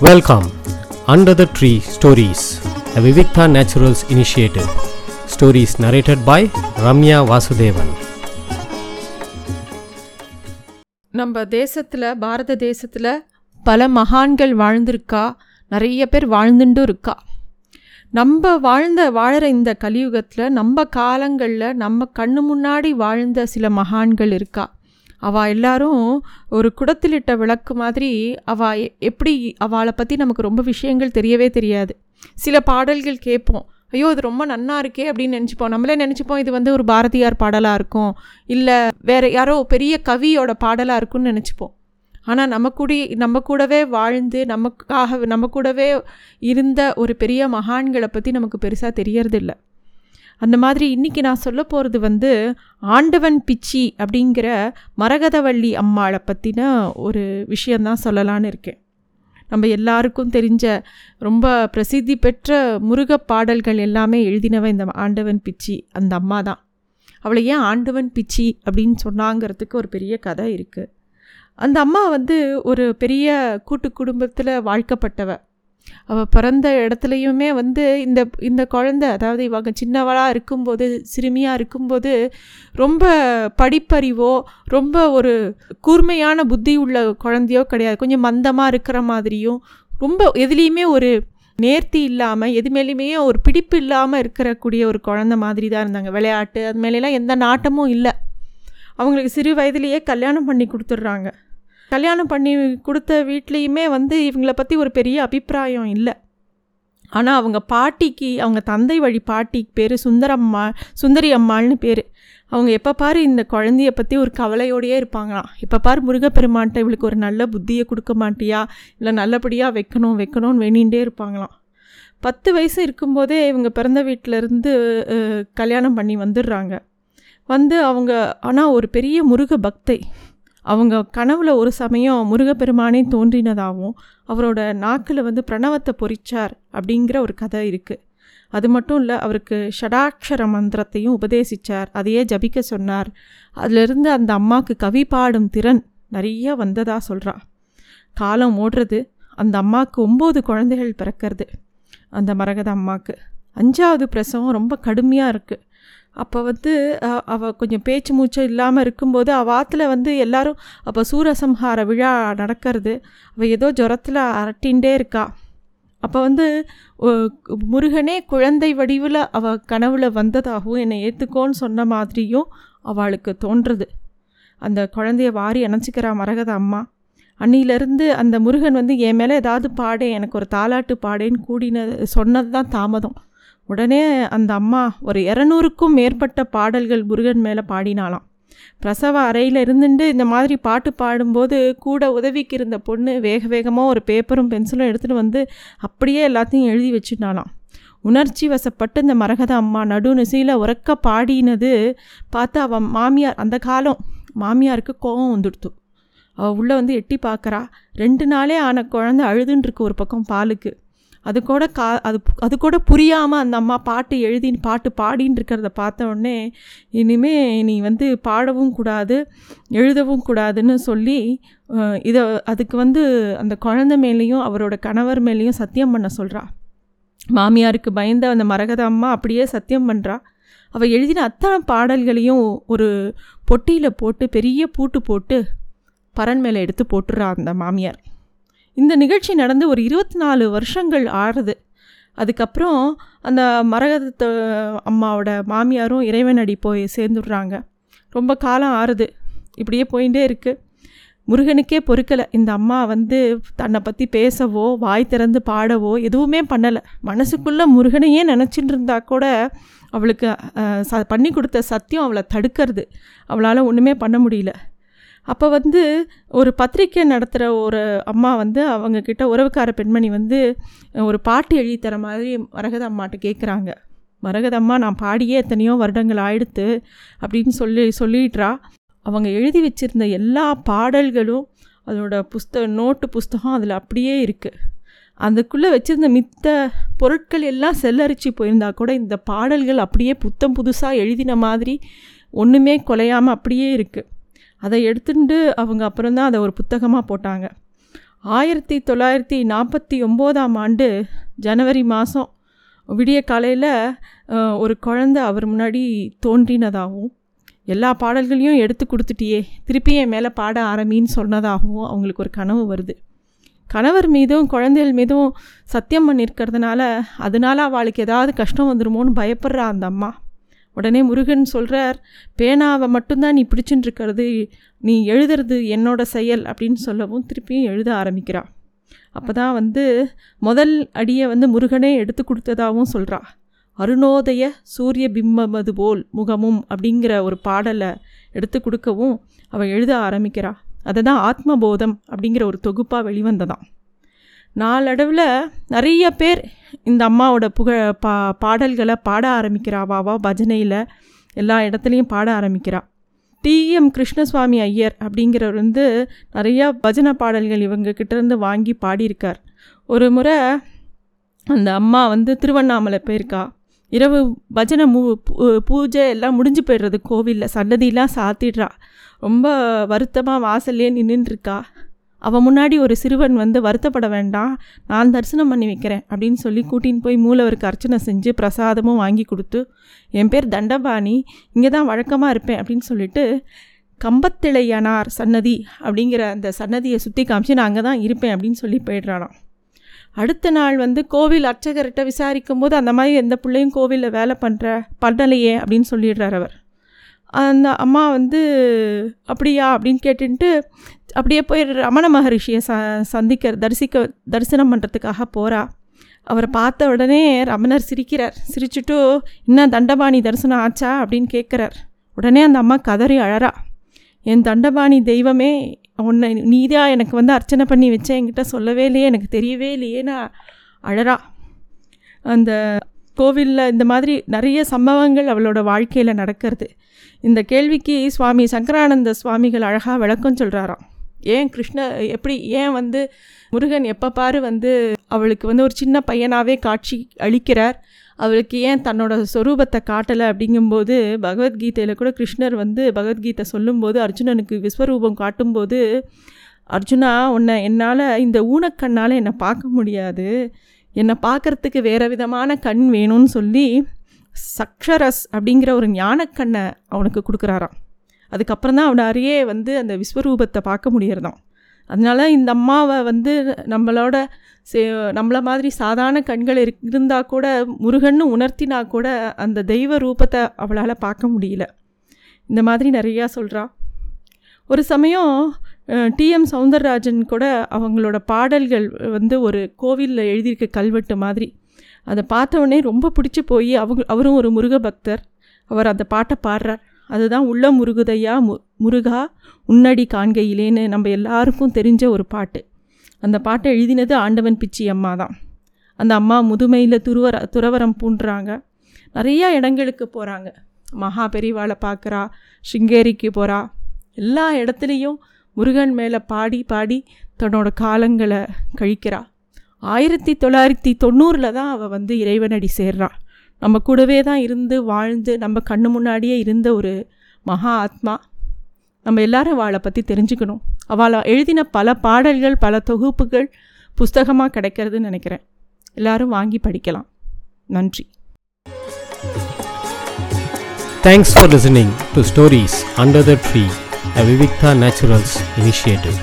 Welcome under the tree stories a Vivikta naturals initiative. Stories narrated by Ramya Vasudevan நம்ம தேசத்தில் பாரத தேசத்தில் பல மகான்கள் வாழ்ந்திருக்கா? நிறைய பேர் வாழ்ந்துட்டும் இருக்கா? நம்ம வாழ்ந்த வாழற இந்த கலியுகத்தில் நம்ம காலங்களில் நம்ம கண்ணு முன்னாடி வாழ்ந்த சில மகான்கள் இருக்கா? அவள் எல்லாரும் ஒரு குடத்திலிட்ட விளக்கு மாதிரி அவள் எப்படி அவளை பற்றி நமக்கு ரொம்ப விஷயங்கள் தெரியவே தெரியாது. சில பாடல்கள் கேட்போம். ஐயோ இது ரொம்ப நன்னா இருக்கே அப்படின்னு நினச்சிப்போம். நம்மளே நினச்சிப்போம் இது வந்து ஒரு பாரதியார் பாடலாக இருக்கும். இல்லை வேறு யாரோ பெரிய கவியோட பாடலாக இருக்கும்னு நினச்சிப்போம். ஆனால் நம்ம கூடி நம்ம கூடவே வாழ்ந்து நமக்காக நம்ம கூடவே இருந்த ஒரு பெரிய மகான்களை பற்றி நமக்கு பெருசாக தெரியறதில்ல. அந்த மாதிரி இன்றைக்கி நான் சொல்ல போகிறது வந்து ஆண்டவன் பிச்சி அப்படிங்கிற மரகதவள்ளி அம்மாளை பற்றின ஒரு விஷயந்தான் சொல்லலான்னு இருக்கேன். நம்ம எல்லாருக்கும் தெரிஞ்ச ரொம்ப பிரசித்தி பெற்ற முருக பாடல்கள் எல்லாமே எழுதினவன் இந்த ஆண்டவன் பிச்சி அந்த அம்மா தான். அவளை ஏன் ஆண்டவன் பிச்சி அப்படின்னு சொன்னாங்கிறதுக்கு ஒரு பெரிய கதை இருக்குது அந்த அம்மா வந்து ஒரு பெரிய கூட்டு குடும்பத்தில் வாழ்க்கப்பட்டவ. அவள் பிறந்த இடத்துலையுமே வந்து இந்த இந்த குழந்தை அதாவது இவங்க சின்னவளாக இருக்கும்போது சிறுமியாக இருக்கும்போது ரொம்ப படிப்பறிவோ ரொம்ப ஒரு கூர்மையான புத்தி உள்ள குழந்தையோ கிடையாது. கொஞ்சம் மந்தமாக இருக்கிற மாதிரியும் ரொம்ப எதுலேயுமே ஒரு நேர்த்தி இல்லாமல் எது மேலேயுமே ஒரு பிடிப்பு இல்லாமல் இருக்கிறக்கூடிய ஒரு குழந்த மாதிரி தான் இருந்தாங்க. விளையாட்டு அது மேலாம் எந்த நாட்டமும் இல்லை. அவங்களுக்கு சிறு வயதிலேயே கல்யாணம் பண்ணி கொடுத்துட்றாங்க. கல்யாணம் பண்ணி கொடுத்த வீட்லேயுமே வந்து இவங்கள பற்றி ஒரு பெரிய அபிப்பிராயம் இல்லை. ஆனால் அவங்க பாட்டிக்கு அவங்க தந்தை வழி பாட்டிக்கு பேர் சுந்தரம்மா சுந்தரி அம்மாள்னு பேர். அவங்க எப்போ பாரு இந்த குழந்தைய பற்றி ஒரு கவலையோடையே இருப்பாங்களாம். எப்போ பாரு முருகப்பெருமான்ட்ட இவளுக்கு ஒரு நல்ல புத்தியை கொடுக்க மாட்டியா? இல்லை நல்லபடியாக வைக்கணும் வைக்கணும்னு வேணிகிட்டே இருப்பாங்களாம். பத்து வயசு இருக்கும்போதே இவங்க பிறந்த வீட்டிலேருந்து கல்யாணம் பண்ணி வந்துடுறாங்க. வந்து அவங்க ஆனால் ஒரு பெரிய முருக பக்தை. அவங்க கனவுல ஒரு சமயம் முருகப்பெருமானே தோன்றினதாகவும் அவரோட நாக்கில் வந்து பிரணவத்தை பொறிச்சார் அப்படிங்கிற ஒரு கதை இருக்குது அது மட்டும் இல்லை அவருக்கு ஷடாட்சர மந்திரத்தையும் உபதேசித்தார் அதையே ஜபிக்க சொன்னார். அதிலிருந்து அந்த அம்மாவுக்கு கவி பாடும் திறன் நிறைய வந்ததாக சொல்கிறா காலம் ஓடுறது அந்த அம்மாவுக்கு ஒம்பது குழந்தைகள் பிறக்கிறது அந்த மரகத அம்மாவுக்கு அஞ்சாவது பிரசவம் ரொம்ப கடுமையாக இருக்குது அப்போ வந்து அவள் கொஞ்சம் பேச்சு மூச்சம் இல்லாமல் இருக்கும்போது அவாத்தில் வந்து எல்லாரும் அப்போ சூரசம்ஹார விழா நடக்கிறது அவள் ஏதோ ஜுரத்தில் அரட்டின்ண்டே இருக்கா. அப்போ வந்து முருகனே குழந்தை வடிவில் அவள் கனவுல வந்ததாகவும் என்னை ஏற்றுக்கோன்னு சொன்ன மாதிரியும் அவளுக்கு தோன்றுறது அந்த குழந்தைய வாரி அணைச்சிக்கிறா மரகத அம்மா. அன்னியிலேருந்து அந்த முருகன் வந்து என் மேலே ஏதாவது பாடே எனக்கு ஒரு தாலாட்டு பாடேன்னு கூடின சொன்னது தான் தாமதம். உடனே அந்த அம்மா ஒரு இரநூறுக்கும் மேற்பட்ட பாடல்கள் முருகன் மேலே பாடினாலாம் பிரசவ அறையில் இருந்துட்டு இந்த மாதிரி பாட்டு பாடும்போது கூட உதவிக்கு இருந்த பொண்ணு வேக வேகமாக ஒரு பேப்பரும் பென்சிலும் எடுத்துகிட்டு வந்து அப்படியே எல்லாத்தையும் எழுதி வச்சுட்டாலாம் உணர்ச்சி வசப்பட்டு இந்த மரகத அம்மா நடுநிசையில் உறக்க பாடினது பார்த்து அவன் மாமியார் அந்த காலம் மாமியாருக்கு கோபம் வந்துடுத்து. அவள் உள்ளே வந்து எட்டி பார்க்குறா. ரெண்டு நாளே ஆன குழந்தை அழுதுன்ருக்கு ஒரு பக்கம் பாலுக்கு. அது கூட கா அது அது கூட புரியாமல் அந்த அம்மா பாட்டு எழுதி பாட்டு பாடின்னு இருக்கிறத பார்த்த உடனே இனிமே நீ வந்து பாடவும் கூடாது எழுதவும் கூடாதுன்னு சொல்லி இதை அதுக்கு வந்து அந்த குழந்தை மேலேயும் அவரோட கணவர் மேலேயும் சத்தியம் பண்ண சொல்கிறா மாமியாருக்கு பயந்த அந்த மரகத அம்மா அப்படியே சத்தியம் பண்ணுறா அவள் எழுதின அத்தனை பாடல்களையும் ஒரு பொட்டியில் போட்டு பெரிய பூட்டு போட்டு பரன் மேலே எடுத்து போட்டுறா அந்த மாமியார். இந்த நிகழ்ச்சி நடந்து ஒரு இருபத்தி நாலு வருஷங்கள் ஆறுது. அதுக்கப்புறம் அந்த மரகத அம்மாவோட மாமியாரும் இறைவனடி போய் சேர்ந்துடுறாங்க. ரொம்ப காலம் ஆறுது. இப்படியே போயிட்டே இருக்குது முருகனுக்கே பொறுக்கலை. இந்த அம்மா வந்து தன்னை பற்றி பேசவோ வாய் திறந்து பாடவோ எதுவுமே பண்ணலை. மனசுக்குள்ளே முருகனையே நினச்சிட்டு இருந்தா கூட அவளுக்கு ச பண்ணி கொடுத்த சத்தியம் அவளை தடுக்கிறது. அவளால் ஒன்றுமே பண்ண முடியல. அப்போ வந்து ஒரு பத்திரிக்கை நடத்துகிற ஒரு அம்மா வந்து அவங்கக்கிட்ட உறவுக்கார பெண்மணி வந்து ஒரு பாட்டு எழுதி தர மாதிரி மரகத அம்மாட்ட கேட்குறாங்க மரகதம்மா நான் பாடியே எத்தனையோ வருடங்கள் ஆயிடுத்து அப்படின்னு சொல்லி சொல்லிடுறா. அவங்க எழுதி வச்சுருந்த எல்லா பாடல்களும் அதோட புஸ்தக நோட்டு புஸ்தகம் அதில் அப்படியே இருக்குது அதுக்குள்ளே வச்சுருந்த மித்த பொருட்கள் எல்லாம் செல்லரிச்சு போயிருந்தா கூட இந்த பாடல்கள் அப்படியே புத்தம் புதுசாக எழுதின மாதிரி ஒன்றுமே குலையாமல் அப்படியே இருக்குது அதை எடுத்துட்டு அவங்க அப்புறம்தான் அதை ஒரு புத்தகமாக போட்டாங்க. ஆயிரத்தி தொள்ளாயிரத்தி நாற்பத்தி ஒம்போதாம் ஆண்டு ஜனவரி மாதம் விடிய காலையில் ஒரு குழந்தை அவர் முன்னாடி தோன்றினதாகவும் எல்லா பாடல்களையும் எடுத்து கொடுத்துட்டியே திருப்பி என் மேலே பாட ஆரம்பின்னு சொன்னதாகவும் அவங்களுக்கு ஒரு கனவு வருது. கணவர் மீதும் குழந்தைகள் மீதும் சத்தியம் பண்ணியிருக்கிறதுனால அதனால அவளுக்கு ஏதாவது கஷ்டம் வந்துருமோன்னு பயப்படுறா அந்த அம்மா. உடனே முருகன் சொல்கிறார் பேனாவை மட்டும்தான் நீ பிடிச்சுட்டு இருக்கிறது நீ எழுதுறது என்னோட செயல் அப்படின்னு சொல்லவும் திருப்பியும் எழுத ஆரம்பிக்கிறா. அப்போ தான் வந்து முதல் அடியை வந்து முருகனே எடுத்து கொடுத்ததாகவும் சொல்கிறா அருணோதய சூரிய பிம்பமது போல் முகமும் அப்படிங்கிற ஒரு பாடலை எடுத்து கொடுக்கவும் அவள் எழுத ஆரம்பிக்கிறா. அதை தான் ஆத்மபோதம் அப்படிங்கிற ஒரு தொகுப்பாக வெளிவந்ததான் நாளடைவில் நிறைய பேர் இந்த அம்மாவோட புக பா பாடல்களை பாட ஆரம்பிக்கிறாவாவா பஜனையில் எல்லா இடத்துலையும் பாட ஆரம்பிக்கிறா. டிஎம் கிருஷ்ணசுவாமி ஐயர் அப்படிங்கிறவர் வந்து நிறையா பஜனை பாடல்கள் இவங்க கிட்டேருந்து வாங்கி பாடியிருக்கார். ஒரு முறை அந்த அம்மா வந்து திருவண்ணாமலை போயிருக்கா. இரவு பஜனை மூ பூஜை எல்லாம் முடிஞ்சு போயிடுறது கோவிலில். சன்னதியெலாம் சாத்திடுறா. ரொம்ப வருத்தமாக வாசல்லே நின்றுருக்கா அவன் முன்னாடி ஒரு சிறுவன் வந்து வருத்தப்பட வேண்டாம் நான் தரிசனம் பண்ணி வைக்கிறேன் அப்படின்னு சொல்லி கூட்டின்னு போய் மூலவருக்கு அர்ச்சனை செஞ்சு பிரசாதமும் வாங்கி கொடுத்து என் பேர் தண்டபாணி இங்கே தான் வழக்கமாக இருப்பேன் அப்படின்னு சொல்லிட்டு கம்பத்திளையனார் சன்னதி அப்படிங்கிற அந்த சன்னதியை சுற்றி காமிச்சு நான் அங்கே தான் இருப்பேன் அப்படின்னு சொல்லி போயிடுறானாம். அடுத்த நாள் வந்து கோவில் அர்ச்சகர்கிட்ட விசாரிக்கும் போது அந்த மாதிரி எந்த பிள்ளையும் கோவிலில் வேலை பண்ணுற பண்ணலையே அப்படின்னு சொல்லிடுறார் அவர். அந்த அம்மா வந்து அப்படியா அப்படின்னு கேட்டுன்ட்டு அப்படியே போய் ரமண மகரிஷியை ச சந்திக்க தரிசிக்க தரிசனம் பண்ணுறதுக்காக போகிறா அவரை பார்த்த உடனே ரமணர் சிரிக்கிறார். சிரிச்சுட்டு என்ன தண்டபாணி தரிசனம் ஆச்சா? அப்படின்னு கேட்குறார். உடனே அந்த அம்மா கதறி அழறா. என் தண்டபாணி தெய்வமே உன்னை நீதான் எனக்கு வந்து அர்ச்சனை பண்ணி வச்சேன். என்கிட்ட சொல்லவே இல்லையே எனக்கு தெரியவே இல்லையேன்னு அழறா. அந்த கோவிலில் இந்த மாதிரி நிறைய சம்பவங்கள் அவளோட வாழ்க்கையில் நடக்கிறது. இந்த கேள்விக்கு சுவாமி சங்கரானந்த சுவாமிகள் அழகாக விளக்கம் சொல்கிறாராம் ஏன் கிருஷ்ண எப்படி ஏன் வந்து முருகன் எப்போ பாரு வந்து அவளுக்கு வந்து ஒரு சின்ன பையனாகவே காட்சி அளிக்கிறார். அவளுக்கு ஏன் தன்னோட சொரூபத்தை காட்டலை அப்படிங்கும்போது பகவத்கீதையில் கூட கிருஷ்ணர் வந்து பகவத்கீதை சொல்லும்போது அர்ஜுனனுக்கு விஸ்வரூபம் காட்டும்போது அர்ஜுனா உன்னை என்னால் இந்த ஊனக்கண்ணால் என்னை பார்க்க முடியாது. என்னை பார்க்குறதுக்கு வேறு விதமான கண் வேணும்னு சொல்லி சக்ஷரஸ் அப்படிங்கிற ஒரு ஞானக்கண்ணை அவனுக்கு கொடுக்குறாராம். அதுக்கப்புறம் தான் அவனை அறியே வந்து அந்த விஸ்வரூபத்தை பார்க்க முடியறதும். அதனால இந்த அம்மாவை வந்து நம்மளோட சே நம்மள மாதிரி சாதாரண கண்கள் இருந்தால் கூட முருகன்னு உணர்த்தினா கூட அந்த தெய்வ ரூபத்தை அவளால் பார்க்க முடியல. இந்த மாதிரி நிறையா சொல்கிறா ஒரு சமயம் டிஎம் சவுந்தரராஜன் கூட அவங்களோட பாடல்கள் வந்து ஒரு கோவிலில் எழுதியிருக்க கல்வெட்டு மாதிரி அதை பார்த்தவொடனே ரொம்ப பிடிச்சி போய் அவங்க அவரும் ஒரு முருக பக்தர் அவர் அந்த பாட்டை பாடுறார். அதுதான் உள்ள முருகுதையா மு முருகா உன்னடி காண்கையிலேன்னு நம்ம எல்லாருக்கும் தெரிஞ்ச ஒரு பாட்டு. அந்த பாட்டை எழுதினது ஆண்டவன் பிச்சி அம்மா தான். அந்த அம்மா முதுமையில் துருவர துறவரம் பூண்டுறாங்க. நிறையா இடங்களுக்கு போகிறாங்க மகா பெரிவாளை பார்க்குறா ஸ்ருங்கேரிக்கு போகிறா எல்லா இடத்துலையும் முருகன் மேலே பாடி பாடி தன்னோட காலங்களை கழிக்கிறா. ஆயிரத்தி தொள்ளாயிரத்தி தொண்ணூறில் தான் அவள் வந்து இறைவனடி சேர்றான் நம்ம கூடவே தான் இருந்து வாழ்ந்து நம்ம கண்ணு முன்னாடியே இருந்த ஒரு மகா ஆத்மா நம்ம எல்லாரும் அவளை பற்றி தெரிஞ்சுக்கணும். அவளை எழுதின பல பாடல்கள் பல தொகுப்புகள் புஸ்தகமாக கிடைக்கிறதுன்னு நினைக்கிறேன். எல்லாரும் வாங்கி படிக்கலாம். நன்றி. Thanks for listening to stories under the tree a Vivikta naturals initiative.